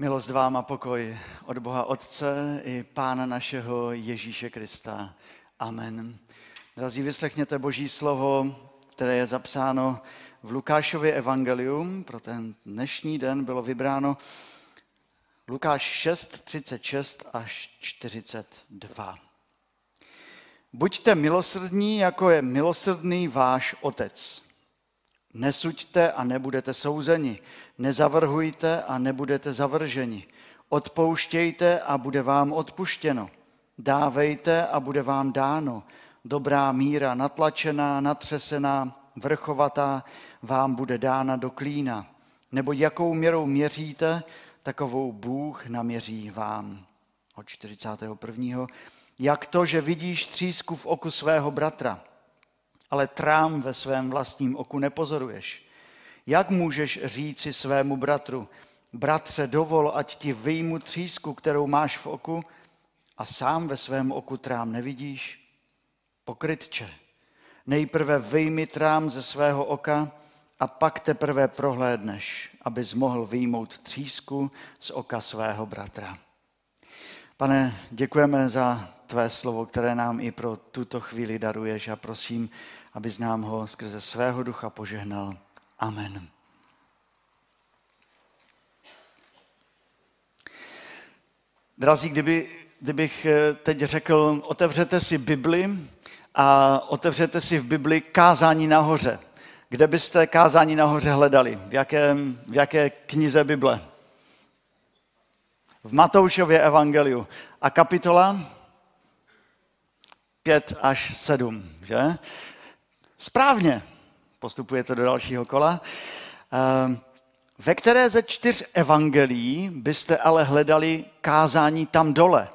Milost vám a pokoj od Boha Otce i Pána našeho Ježíše Krista. Amen. Drazí, vyslechněte Boží slovo, které je zapsáno v Lukášově evangelium. Pro ten dnešní den bylo vybráno Lukáš 6, 36 až 42. Buďte milosrdní, jako je milosrdný váš otec. Nesuďte a nebudete souzeni. Nezavrhujte a nebudete zavrženi. Odpouštějte a bude vám odpuštěno. Dávejte a bude vám dáno. Dobrá míra, natlačená, natřesená, vrchovatá, vám bude dána do klína. Nebo jakou měrou měříte, takovou Bůh naměří vám. Od 41. Jak to, že vidíš třísku v oku svého bratra, ale trám ve svém vlastním oku nepozoruješ? Jak můžeš říci svému bratru, bratře, dovol, ať ti vyjmu třísku, kterou máš v oku, a sám ve svém oku trám nevidíš? Pokrytče, nejprve vyjmi trám ze svého oka a pak teprve prohlédneš, abys mohl vyjmout třísku z oka svého bratra. Pane, děkujeme za tvé slovo, které nám i pro tuto chvíli daruješ a prosím, abys nám ho skrze svého ducha požehnal. Amen. Drazí, kdyby, kdybych eh, teď řekl, otevřete si Bibli a otevřete si v Bibli kázání nahoře. Kde byste kázání nahoře hledali? V jaké, v jaké knize Bible? V Matoušově evangeliu. A kapitola 5 až 7, že? Správně postupujete do dalšího kola. Ehm, ve které ze čtyř evangelií byste ale hledali kázání tam dole?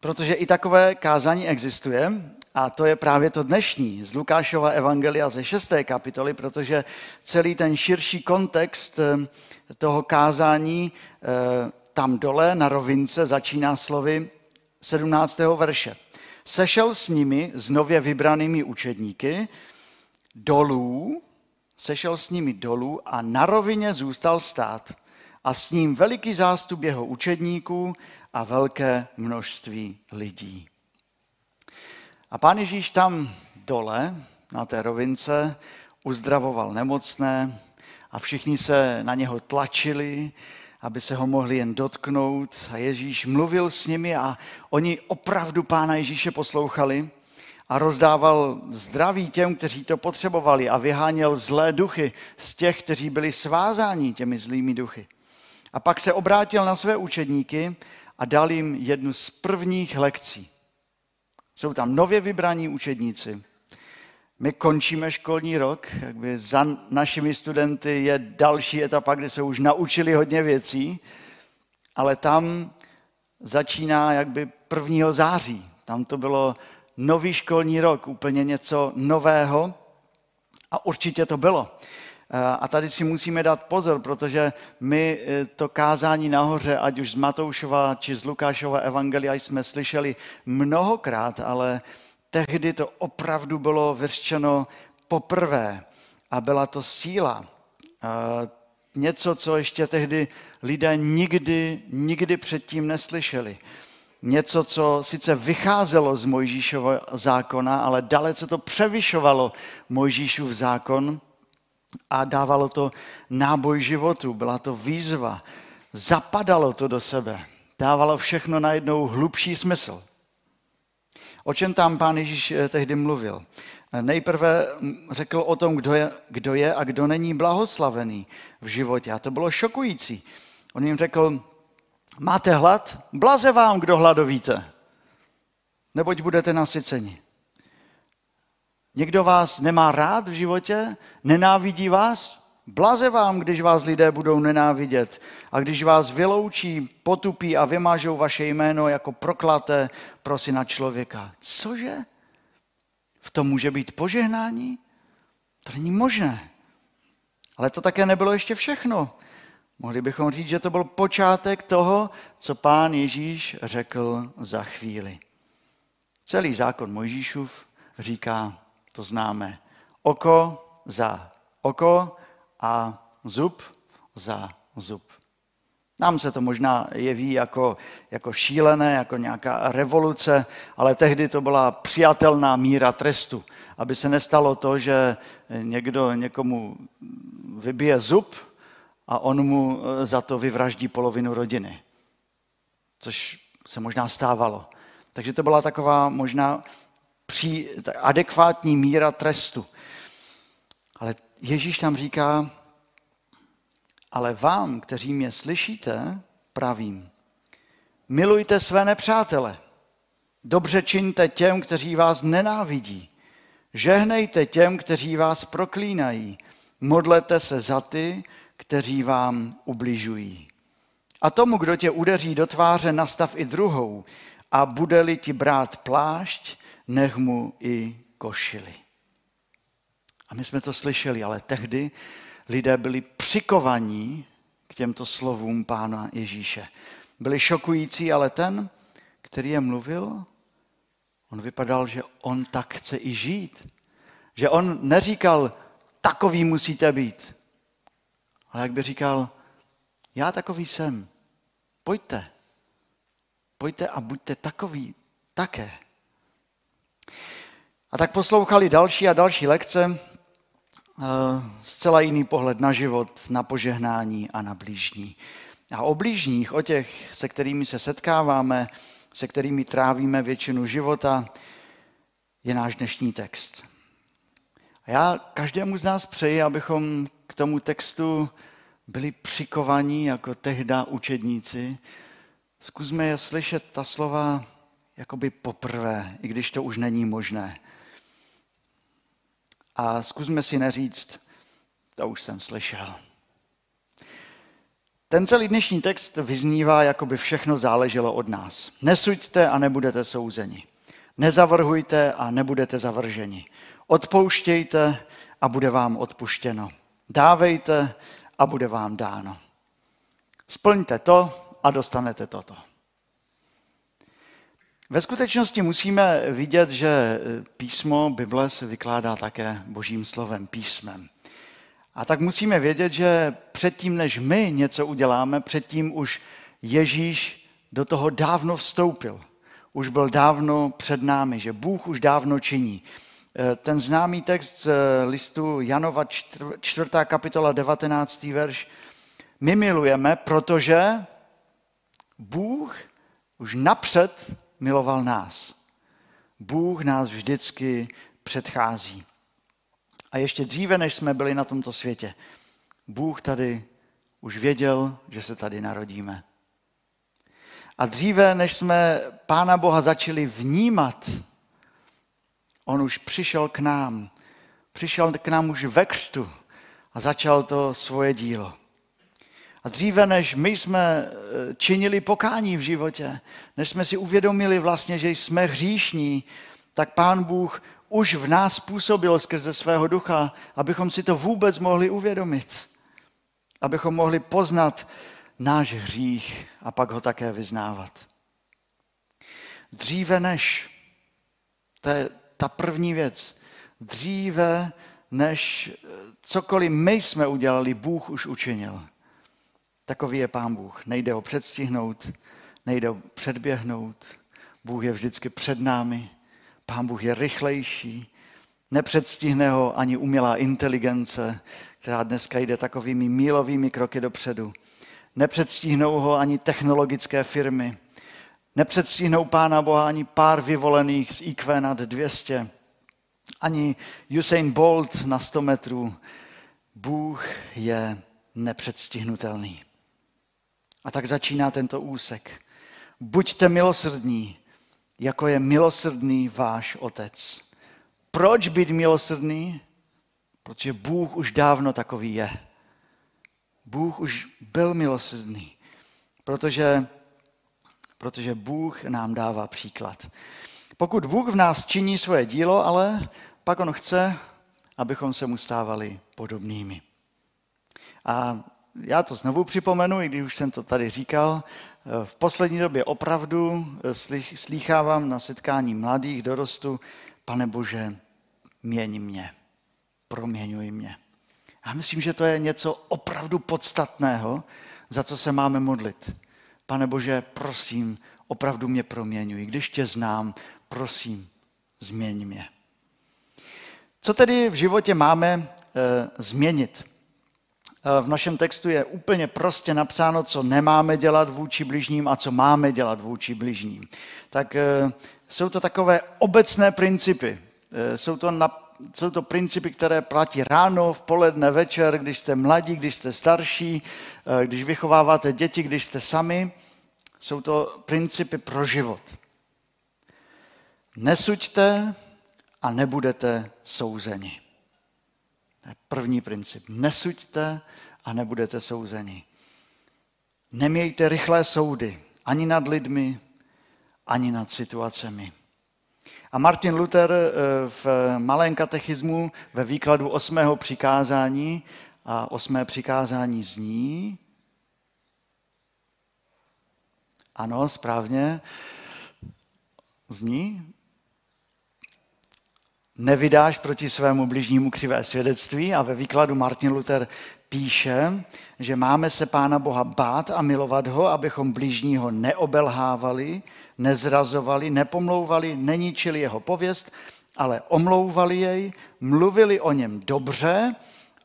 Protože i takové kázání existuje a to je právě to dnešní z Lukášova evangelia ze šesté kapitoly, protože celý ten širší kontext ehm, toho kázání ehm, tam dole na rovince začíná slovy 17. verše sešel s nimi, s nově vybranými učedníky, dolů, sešel s nimi dolů a na rovině zůstal stát. A s ním veliký zástup jeho učedníků a velké množství lidí. A pán Ježíš tam dole, na té rovince, uzdravoval nemocné a všichni se na něho tlačili aby se ho mohli jen dotknout. A Ježíš mluvil s nimi a oni opravdu Pána Ježíše poslouchali a rozdával zdraví těm, kteří to potřebovali a vyháněl zlé duchy z těch, kteří byli svázáni těmi zlými duchy. A pak se obrátil na své učedníky a dal jim jednu z prvních lekcí. Jsou tam nově vybraní učedníci, my končíme školní rok, jakby za našimi studenty je další etapa, kde se už naučili hodně věcí, ale tam začíná jakby 1. září. Tam to bylo nový školní rok, úplně něco nového a určitě to bylo. A tady si musíme dát pozor, protože my e, to kázání nahoře, ať už z Matoušova či z Lukášova evangelia jsme slyšeli mnohokrát, ale tehdy to opravdu bylo vyřčeno poprvé a byla to síla. Něco, co ještě tehdy lidé nikdy, nikdy předtím neslyšeli. Něco, co sice vycházelo z Mojžíšova zákona, ale dalece to převyšovalo Mojžíšův zákon a dávalo to náboj životu. Byla to výzva. Zapadalo to do sebe. Dávalo všechno najednou hlubší smysl. O čem tam pán Ježíš eh, tehdy mluvil? Eh, nejprve řekl o tom, kdo je, kdo je a kdo není blahoslavený v životě. A to bylo šokující. On jim řekl, máte hlad? Blaze vám, kdo hladovíte, neboť budete nasyceni. Někdo vás nemá rád v životě? Nenávidí vás? Blaze vám, když vás lidé budou nenávidět a když vás vyloučí, potupí a vymážou vaše jméno jako proklaté pro syna člověka. Cože? V tom může být požehnání? To není možné. Ale to také nebylo ještě všechno. Mohli bychom říct, že to byl počátek toho, co pán Ježíš řekl za chvíli. Celý zákon Mojžíšův říká, to známe, oko za oko a zub za zub. Nám se to možná jeví jako, jako šílené, jako nějaká revoluce, ale tehdy to byla přijatelná míra trestu, aby se nestalo to, že někdo někomu vybije zub a on mu za to vyvraždí polovinu rodiny. Což se možná stávalo. Takže to byla taková možná při, adekvátní míra trestu. Ale Ježíš tam říká, ale vám, kteří mě slyšíte, pravím, milujte své nepřátele, dobře čiňte těm, kteří vás nenávidí, žehnejte těm, kteří vás proklínají, modlete se za ty, kteří vám ubližují. A tomu, kdo tě udeří do tváře, nastav i druhou a bude-li ti brát plášť, nech mu i košili. A my jsme to slyšeli, ale tehdy lidé byli přikovaní k těmto slovům pána Ježíše. Byli šokující, ale ten, který je mluvil, on vypadal, že on tak chce i žít. Že on neříkal, takový musíte být. Ale jak by říkal, já takový jsem. Pojďte. Pojďte a buďte takový také. A tak poslouchali další a další lekce, zcela jiný pohled na život, na požehnání a na blížní. A o blížních, o těch, se kterými se setkáváme, se kterými trávíme většinu života, je náš dnešní text. A já každému z nás přeji, abychom k tomu textu byli přikovaní jako tehda učedníci. Zkusme je slyšet ta slova jakoby poprvé, i když to už není možné. A zkusme si neříct, to už jsem slyšel. Ten celý dnešní text vyznívá, jako by všechno záleželo od nás. Nesuďte a nebudete souzeni. Nezavrhujte a nebudete zavrženi. Odpouštějte a bude vám odpuštěno. Dávejte a bude vám dáno. Splňte to a dostanete toto. Ve skutečnosti musíme vidět, že písmo Bible se vykládá také božím slovem, písmem. A tak musíme vědět, že předtím, než my něco uděláme, předtím už Ježíš do toho dávno vstoupil. Už byl dávno před námi, že Bůh už dávno činí. Ten známý text z listu Janova 4. kapitola 19. verš. My milujeme, protože Bůh už napřed miloval nás. Bůh nás vždycky předchází. A ještě dříve, než jsme byli na tomto světě, Bůh tady už věděl, že se tady narodíme. A dříve, než jsme Pána Boha začali vnímat, On už přišel k nám. Přišel k nám už ve křtu a začal to svoje dílo. A dříve, než my jsme eh, činili pokání v životě, než jsme si uvědomili vlastně, že jsme hříšní, tak Pán Bůh už v nás působil skrze svého ducha, abychom si to vůbec mohli uvědomit. Abychom mohli poznat náš hřích a pak ho také vyznávat. Dříve než, to je ta první věc, dříve než cokoliv my jsme udělali, Bůh už učinil. Takový je Pán Bůh. Nejde ho předstihnout, nejde ho předběhnout. Bůh je vždycky před námi. Pán Bůh je rychlejší. Nepředstihne ho ani umělá inteligence, která dneska jde takovými mílovými kroky dopředu. Nepředstihnou ho ani technologické firmy. Nepředstihnou Pána Boha ani pár vyvolených z IQ nad 200. Ani Usain Bolt na 100 metrů. Bůh je nepředstihnutelný. A tak začíná tento úsek. Buďte milosrdní, jako je milosrdný váš otec. Proč být milosrdný? Protože Bůh už dávno takový je. Bůh už byl milosrdný, protože, protože Bůh nám dává příklad. Pokud Bůh v nás činí svoje dílo, ale pak On chce, abychom se mu stávali podobnými. A já to znovu připomenu, i když už jsem to tady říkal, v poslední době opravdu slýchávám na setkání mladých dorostu, pane Bože, měň mě, proměňuj mě. Já myslím, že to je něco opravdu podstatného, za co se máme modlit. Pane Bože, prosím, opravdu mě proměňuj. Když tě znám, prosím, změň mě. Co tedy v životě máme e, změnit? E, v našem textu je úplně prostě napsáno, co nemáme dělat vůči bližním a co máme dělat vůči bližním. Tak e, jsou to takové obecné principy. E, jsou to na, jsou to principy, které platí ráno, v poledne, večer, když jste mladí, když jste starší, eh, když vychováváte děti, když jste sami. Jsou to principy pro život. Nesuďte a nebudete souzeni. To je první princip. Nesuďte a nebudete souzeni. Nemějte rychlé soudy ani nad lidmi, ani nad situacemi. A Martin Luther eh, v malém katechismu ve výkladu osmého přikázání, a osmé přikázání zní, ano, správně, zní, nevydáš proti svému bližnímu křivé svědectví a ve výkladu Martin Luther píše, že máme se Pána Boha bát a milovat ho, abychom bližního neobelhávali, nezrazovali, nepomlouvali, neničili jeho pověst, ale omlouvali jej, mluvili o něm dobře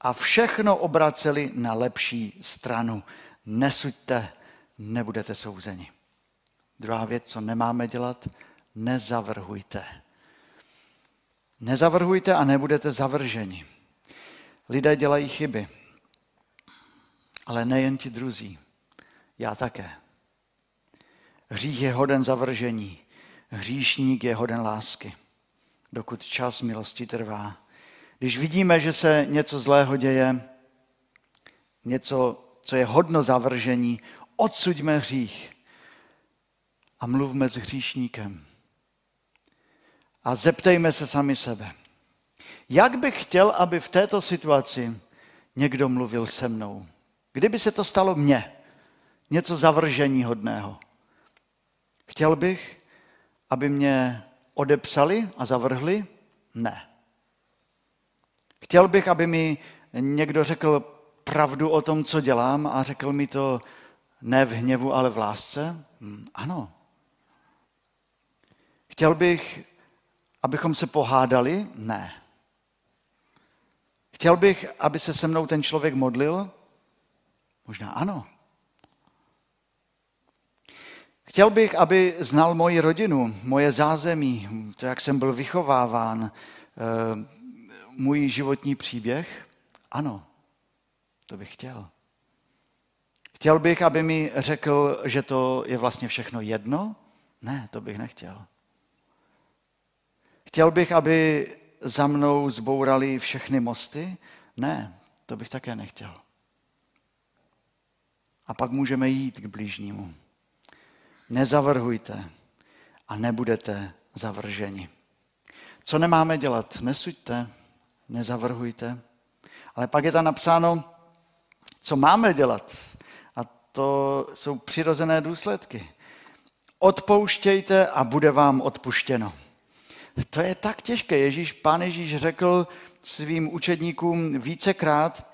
a všechno obraceli na lepší stranu. Nesuďte, nebudete souzeni. Druhá věc, co nemáme dělat, nezavrhujte. Nezavrhujte a nebudete zavrženi. Lidé dělají chyby, ale nejen ti druzí, já také. Hřích je hoden zavržení, hříšník je hoden lásky, dokud čas milosti trvá. Když vidíme, že se něco zlého děje, něco, co je hodno zavržení, odsuďme hřích a mluvme s hříšníkem. A zeptejme se sami sebe. Jak bych chtěl, aby v této situaci někdo mluvil se mnou? Kdyby se to stalo mně, něco zavržení hodného. Chtěl bych, aby mě odepsali a zavrhli? Ne. Chtěl bych, aby mi někdo řekl pravdu o tom, co dělám a řekl mi to ne v hněvu, ale v lásce? Hm, ano. Chtěl bych, abychom se pohádali? Ne. Chtěl bych, aby se se mnou ten člověk modlil? Možná ano. Chtěl bych, aby znal moji rodinu, moje zázemí, to, jak jsem byl vychováván, eh, můj životní příběh? Ano, to bych chtěl. Chtěl bych, aby mi řekl, že to je vlastně všechno jedno? Ne, to bych nechtěl. Chtěl bych, aby za mnou zbourali všechny mosty? Ne, to bych také nechtěl. A pak můžeme jít k blížnímu. Nezavrhujte a nebudete zavrženi. Co nemáme dělat? Nesuďte, nezavrhujte. Ale pak je tam napsáno, co máme dělat. A to jsou přirozené důsledky. Odpouštějte a bude vám odpuštěno. To je tak těžké. Ježíš, pán Ježíš řekl svým učedníkům vícekrát,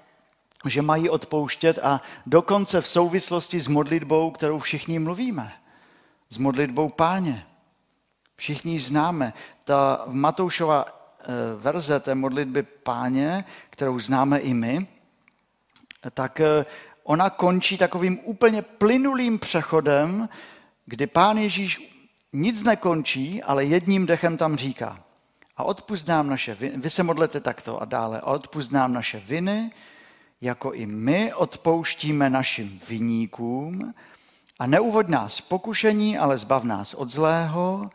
že mají odpouštět a dokonce v souvislosti s modlitbou, kterou všichni mluvíme. S modlitbou páně. Všichni ji známe. Ta Matoušova eh, verze té modlitby páně, kterou známe i my, tak eh, ona končí takovým úplně plynulým přechodem, kdy pán Ježíš nic nekončí, ale jedním dechem tam říká. A odpust nám naše viny, vy se modlete takto a dále, a odpust nám naše viny, jako i my odpouštíme našim viníkům a neuvod nás pokušení, ale zbav nás od zlého.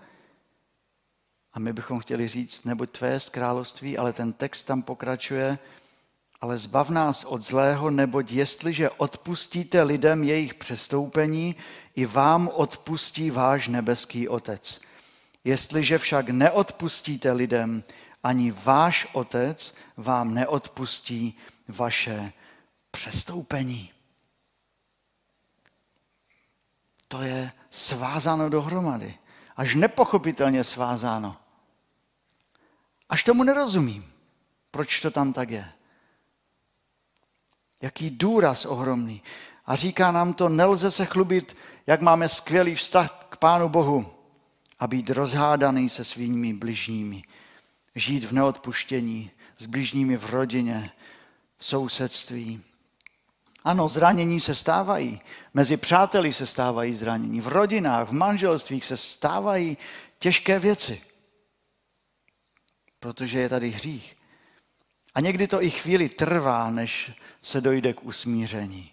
A my bychom chtěli říct, neboť tvé z království, ale ten text tam pokračuje, ale zbav nás od zlého, neboť jestliže odpustíte lidem jejich přestoupení, i vám odpustí váš nebeský Otec. Jestliže však neodpustíte lidem, ani váš Otec vám neodpustí vaše přestoupení. To je svázáno dohromady. Až nepochopitelně svázáno. Až tomu nerozumím, proč to tam tak je. Jaký důraz ohromný. A říká nám to, nelze se chlubit, jak máme skvělý vztah k Pánu Bohu a být rozhádaný se svými bližními. Žít v neodpuštění, s bližními v rodině, v sousedství. Ano, zranění se stávají. Mezi přáteli se stávají zranění. V rodinách, v manželstvích se stávají těžké věci. Protože je tady hřích. A někdy to i chvíli trvá, než se dojde k usmíření.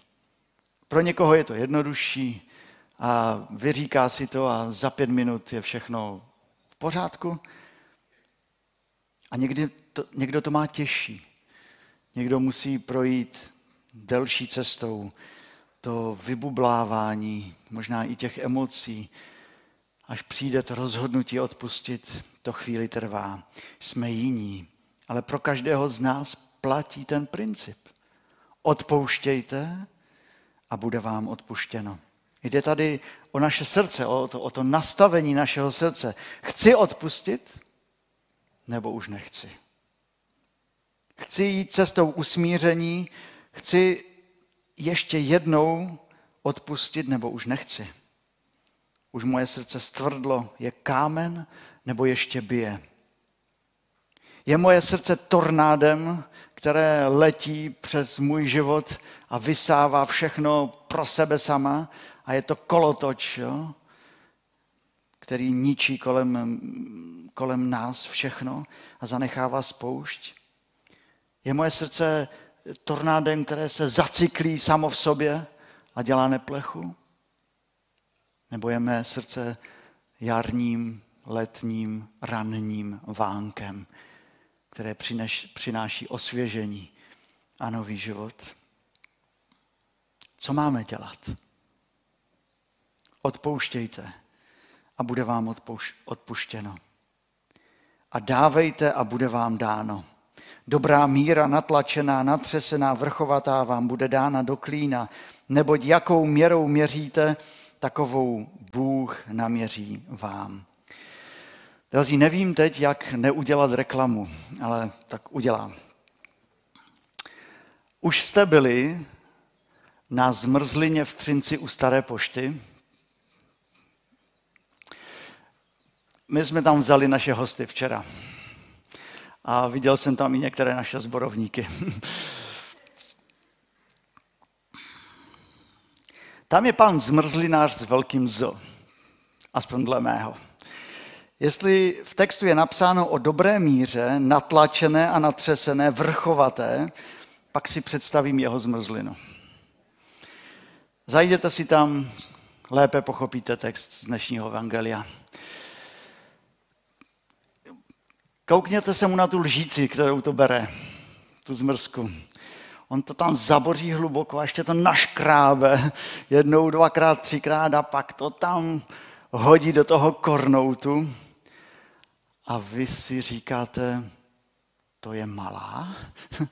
Pro někoho je to jednodušší a vyříká si to a za pět minut je všechno v pořádku. A někdy to, někdo to má těžší. Někdo musí projít delší cestou to vybublávání, možná i těch emocí, až přijde to rozhodnutí odpustit, to chvíli trvá. Jsme jiní, ale pro každého z nás platí ten princip. Odpouštějte a bude vám odpuštěno. Jde tady o naše srdce, o to, o to nastavení našeho srdce. Chci odpustit, nebo už nechci. Chci jít cestou usmíření, chci ještě jednou odpustit, nebo už nechci. Už moje srdce stvrdlo, je kámen, nebo ještě bije. Je moje srdce tornádem, které letí přes můj život a vysává všechno pro sebe sama a je to kolotoč, jo? který ničí kolem, kolem nás všechno a zanechává spoušť. Je moje srdce tornádem, které se zacyklí samo v sobě a dělá neplechu? Nebo je mé srdce jarním, letním, ranním vánkem, které přináší osvěžení a nový život? Co máme dělat? Odpouštějte a bude vám odpuštěno. A dávejte a bude vám dáno. Dobrá míra, natlačená, natřesená, vrchovatá vám bude dána do klína, neboť jakou měrou měříte, takovou Bůh naměří vám. Drazí, nevím teď, jak neudělat reklamu, ale tak udělám. Už jste byli na zmrzlině v Třinci u Staré pošty. My jsme tam vzali naše hosty včera a viděl jsem tam i některé naše zborovníky. Tam je pan zmrzlinář s velkým Z, aspoň dle mého. Jestli v textu je napsáno o dobré míře, natlačené a natřesené, vrchovaté, pak si představím jeho zmrzlinu. Zajděte si tam, lépe pochopíte text z dnešního evangelia. Koukněte se mu na tu lžíci, kterou to bere, tu zmrzku. On to tam zaboří hluboko a ještě to naškrábe jednou, dvakrát, třikrát a pak to tam hodí do toho kornoutu. A vy si říkáte, to je malá?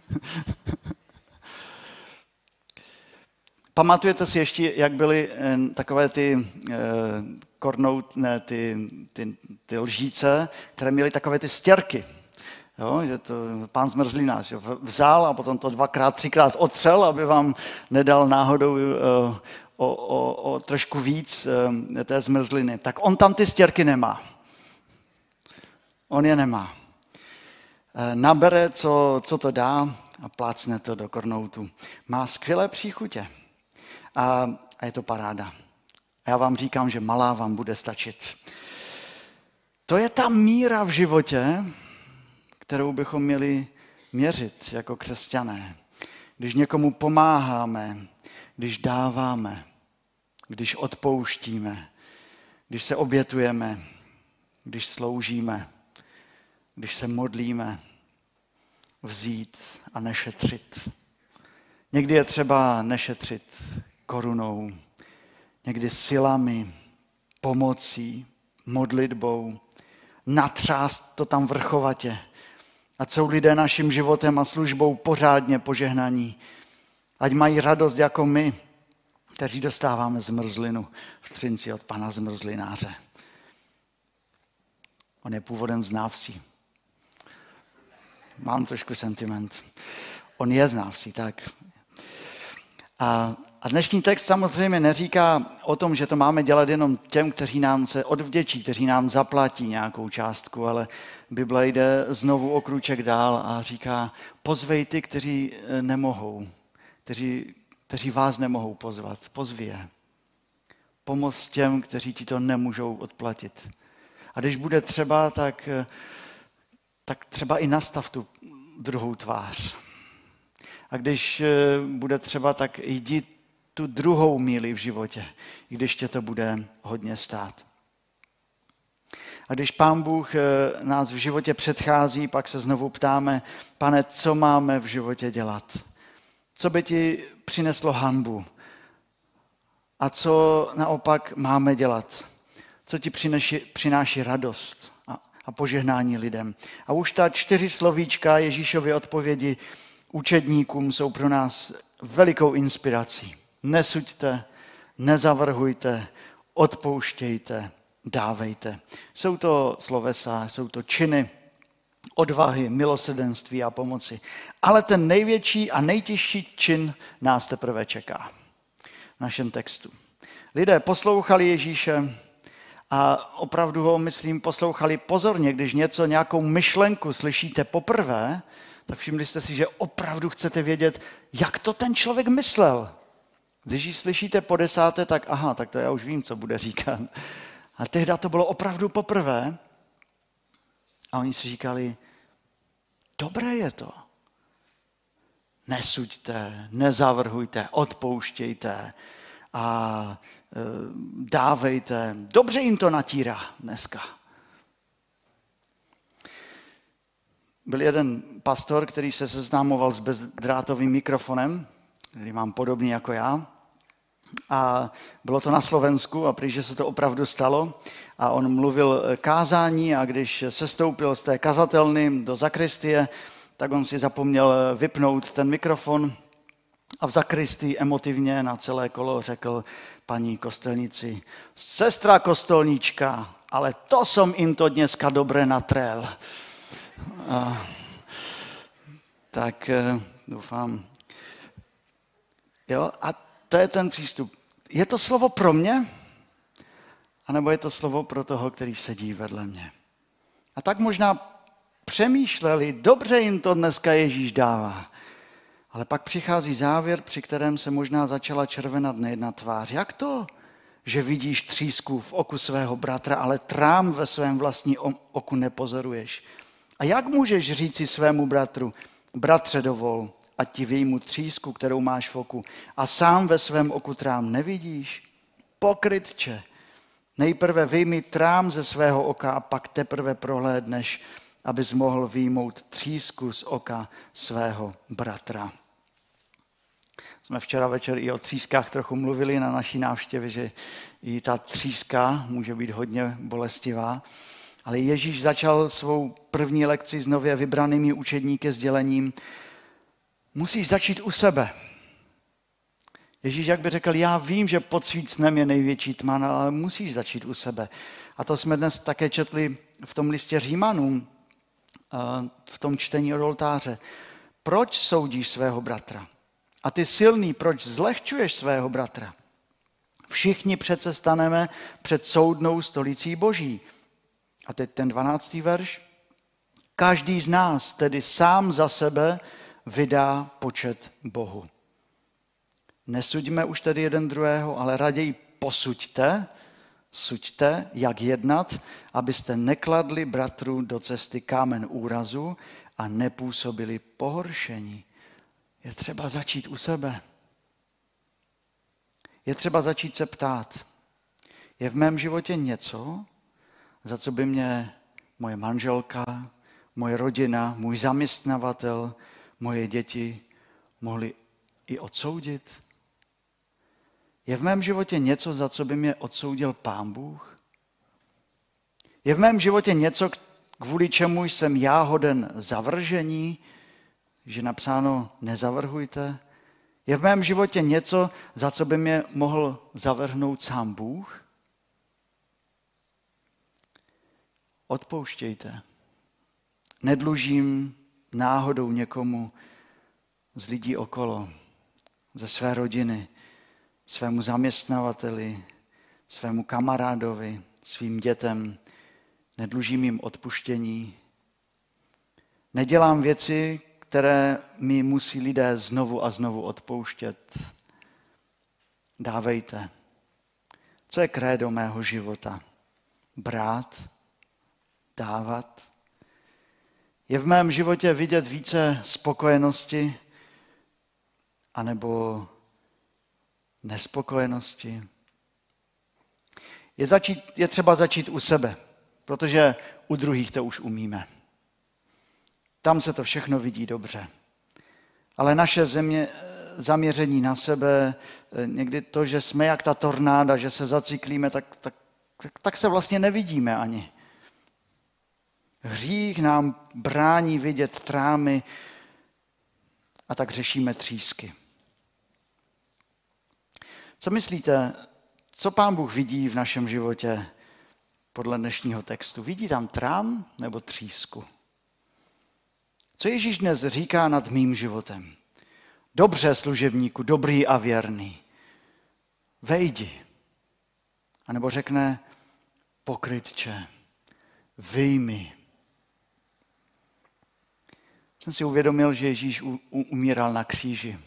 Pamatujete si ještě, jak byly eh, takové ty eh, kornout, ne, ty, ty, ty lžíce, které měly takové ty stěrky. Jo, že to pán zmrzlinář vzal a potom to dvakrát, třikrát otřel, aby vám nedal náhodou uh, o, o, o trošku víc té zmrzliny. Tak on tam ty stěrky nemá. On je nemá. Uh, nabere, co, co to dá a plácne to do kornoutu. Má skvělé příchutě a, a je to paráda. A já vám říkám, že malá vám bude stačit. To je ta míra v životě, kterou bychom měli měřit jako křesťané. Když někomu pomáháme, když dáváme, když odpouštíme, když se obětujeme, když sloužíme, když se modlíme, vzít a nešetřit. Někdy je třeba nešetřit korunou, někdy silami, pomocí, modlitbou, natřást to tam vrchovatě. A jsou lidé naším životem a službou pořádně požehnaní. Ať mají radost jako my, kteří dostáváme zmrzlinu v Třinci od pana zmrzlináře. On je původem z Návsí. Mám trošku sentiment. On je z Návsí, tak. A, a dnešní text samozřejmě neříká o tom, že to máme dělat jenom těm, kteří nám se odvděčí, kteří nám zaplatí nějakou částku, ale Bible jde znovu o kruček dál a říká, pozvej ty, kteří eh, nemohou, kteří, kteří vás nemohou pozvat, pozvi je. Pomoz těm, kteří ti to nemůžou odplatit. A když bude třeba, tak, eh, tak třeba i nastav tu druhou tvář. A když eh, bude třeba, tak jdi tu druhou míli v životě, i když tě to bude hodně stát. A když Pán Bůh eh, nás v životě předchází, pak se znovu ptáme, pane, co máme v životě dělat? Co by ti přineslo hanbu? A co naopak máme dělat? Co ti přináší, přináší radost a, a požehnání lidem? A už ta čtyři slovíčka Ježíšovy odpovědi učedníkům jsou pro nás velikou inspirací. Nesuďte, nezavrhujte, odpouštějte, dávejte. Jsou to slovesa, jsou to činy, odvahy, milosedenství a pomoci. Ale ten největší a nejtěžší čin nás teprve čeká v našem textu. Lidé poslouchali Ježíše a opravdu ho, myslím, poslouchali pozorně. Když něco, nějakou myšlenku slyšíte poprvé, tak všimli jste si, že opravdu chcete vědět, jak to ten člověk myslel. Když ji slyšíte po desáté, tak aha, tak to já už vím, co bude říkat. A tehdy to bylo opravdu poprvé. A oni si říkali, dobré je to. Nesuďte, nezavrhujte, odpouštějte a dávejte. Dobře jim to natírá dneska. Byl jeden pastor, který se seznámoval s bezdrátovým mikrofonem, který mám podobný jako já. A bylo to na Slovensku a protože se to opravdu stalo. A on mluvil kázání a když se stoupil z té kazatelny do zakristie, tak on si zapomněl vypnout ten mikrofon a v zakristii emotivně na celé kolo řekl paní kostelnici, sestra kostolníčka, ale to som im to dneska dobré natrel. A, tak eh, doufám. Jo, a to je ten přístup. Je to slovo pro mě? A nebo je to slovo pro toho, který sedí vedle mě? A tak možná přemýšleli, dobře jim to dneska Ježíš dává. Ale pak přichází závěr, při kterém se možná začala červenat nejedna tvář. Jak to, že vidíš třísku v oku svého bratra, ale trám ve svém vlastní oku nepozoruješ? A jak můžeš říci svému bratru, bratře dovol, a ti vyjmu třísku, kterou máš v oku a sám ve svém oku trám nevidíš? Pokrytče, nejprve vyjmi trám ze svého oka a pak teprve prohlédneš, abys mohl výjmout třísku z oka svého bratra. Jsme včera večer i o třískách trochu mluvili na naší návštěvě, že i ta tříska může být hodně bolestivá. Ale Ježíš začal svou první lekci s nově vybranými učedníky s dělením, musíš začít u sebe. Ježíš jak by řekl, já vím, že pod svícnem je největší tma, no, ale musíš začít u sebe. A to jsme dnes také četli v tom listě Římanům, v tom čtení od oltáře. Proč soudíš svého bratra? A ty silný, proč zlehčuješ svého bratra? Všichni přece staneme před soudnou stolicí Boží. A teď ten dvanáctý verš. Každý z nás tedy sám za sebe vydá počet Bohu. Nesuďme už tedy jeden druhého, ale raději posuďte, suďte, jak jednat, abyste nekladli bratru do cesty kámen úrazu a nepůsobili pohoršení. Je třeba začít u sebe. Je třeba začít se ptát, je v mém životě něco, za co by mě moje manželka, moje rodina, můj zaměstnavatel, moje děti mohly i odsoudit? Je v mém životě něco, za co by mě odsoudil Pán Bůh? Je v mém životě něco, kvůli čemu jsem já hoden zavržení, že napsáno nezavrhujte? Je v mém životě něco, za co by mě mohl zavrhnout sám Bůh? Odpouštějte. Nedlužím náhodou někomu z lidí okolo ze své rodiny, svému zaměstnavateli, svému kamarádovi, svým dětem, nedlužím jim odpuštění. Nedělám věci, které mi musí lidé znovu a znovu odpouštět. Dávejte. Co je krédo mého života? Brát, dávat. Je v mém životě vidět více spokojenosti anebo nespokojenosti? Je, začít, je třeba začít u sebe, protože u druhých to už umíme. Tam se to všechno vidí dobře. Ale naše země, zaměření na sebe, někdy to, že jsme jak ta tornáda, že se zaciklíme, tak, tak, tak se vlastně nevidíme ani. Hřích nám brání vidět trámy a tak řešíme třísky. Co myslíte, co pán Bůh vidí v našem životě podle dnešního textu? Vidí tam trám nebo třísku? Co Ježíš dnes říká nad mým životem? Dobře, služebníku, dobrý a věrný. Vejdi. A nebo řekne, pokrytče, vyjmi. Jsem si uvědomil, že Ježíš umíral na kříži.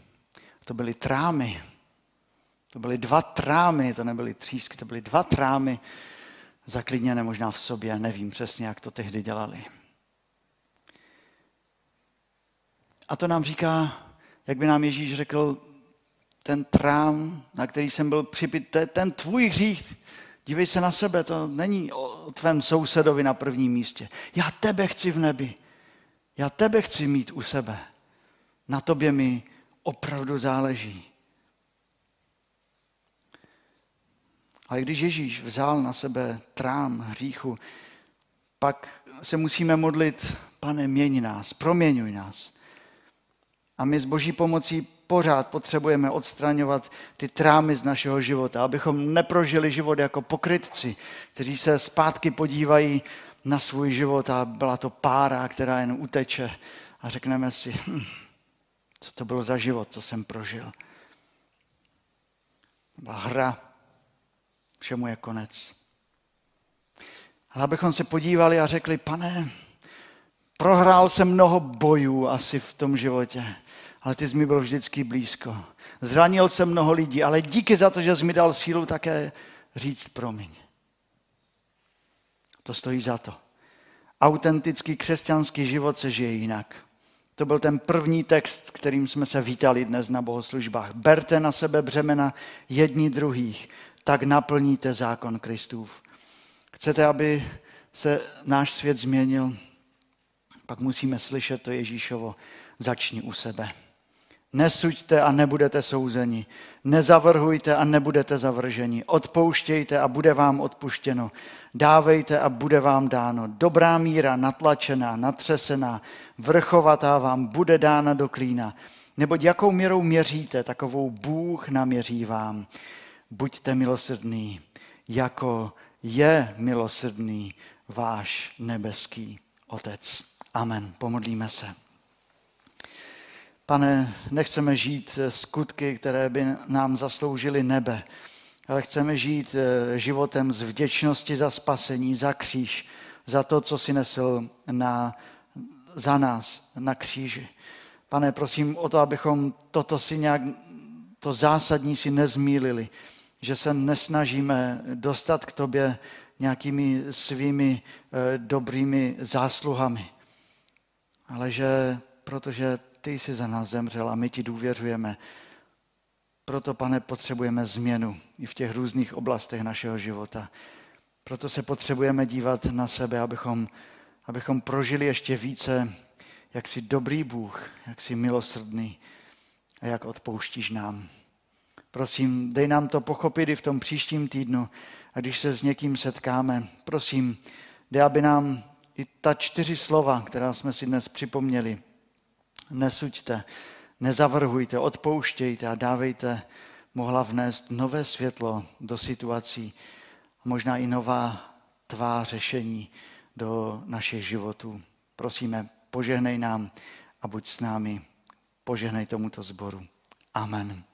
To byly trámy. To byly dva trámy, to nebyly třísky, to byly dva trámy zaklidněné možná v sobě, nevím přesně, jak to tehdy dělali. A to nám říká, jak by nám Ježíš řekl, ten trám, na který jsem byl připit, ten tvůj hřích, dívej se na sebe, to není o tvém sousedovi na prvním místě. Já tebe chci v nebi. Já tebe chci mít u sebe. Na tobě mi opravdu záleží. Ale když Ježíš vzal na sebe trám hříchu, pak se musíme modlit, pane, měň nás, proměňuj nás. A my s boží pomocí pořád potřebujeme odstraňovat ty trámy z našeho života, abychom neprožili život jako pokrytci, kteří se zpátky podívají na svůj život a byla to pára, která jen uteče a řekneme si, hm, co to bylo za život, co jsem prožil. Byla hra, všemu je konec. Ale abychom se podívali a řekli, pane, prohrál jsem mnoho bojů asi v tom životě, ale ty jsi mi byl vždycky blízko. Zranil jsem mnoho lidí, ale díky za to, že jsi mi dal sílu také říct promiň. To stojí za to. Autentický křesťanský život se žije jinak. To byl ten první text, kterým jsme se vítali dnes na bohoslužbách. Berte na sebe břemena jedni druhých, tak naplníte zákon Kristův. Chcete, aby se náš svět změnil? Pak musíme slyšet to Ježíšovo. Začni u sebe. Nesuďte a nebudete souzeni. Nezavrhujte a nebudete zavrženi. Odpouštějte a bude vám odpuštěno. Dávejte a bude vám dáno. Dobrá míra, natlačená, natřesená, vrchovatá vám bude dána do klína. Neboť jakou měrou měříte, takovou Bůh naměří vám. Buďte milosrdný, jako je milosrdný váš nebeský Otec. Amen. Pomodlíme se. Pane, nechceme žít skutky, které by nám zasloužily nebe, ale chceme žít eh, životem z vděčnosti za spasení, za kříž, za to, co si nesl na, za nás na kříži. Pane, prosím o to, abychom toto si nějak, to zásadní si nezmílili, že se nesnažíme dostat k tobě nějakými svými eh, dobrými zásluhami, ale že protože ty jsi za nás zemřel a my ti důvěřujeme, proto, pane, potřebujeme změnu i v těch různých oblastech našeho života. Proto se potřebujeme dívat na sebe, abychom, abychom prožili ještě více, jak jsi dobrý Bůh, jak jsi milosrdný a jak odpouštíš nám. Prosím, dej nám to pochopit i v tom příštím týdnu. A když se s někým setkáme, prosím, dej, aby nám i ta čtyři slova, která jsme si dnes připomněli, nesuďte, nezavrhujte, odpouštějte a dávejte, mohla vnést nové světlo do situací, možná i nová tvá řešení do našich životů. Prosíme, požehnej nám a buď s námi. Požehnej tomuto zboru. Amen.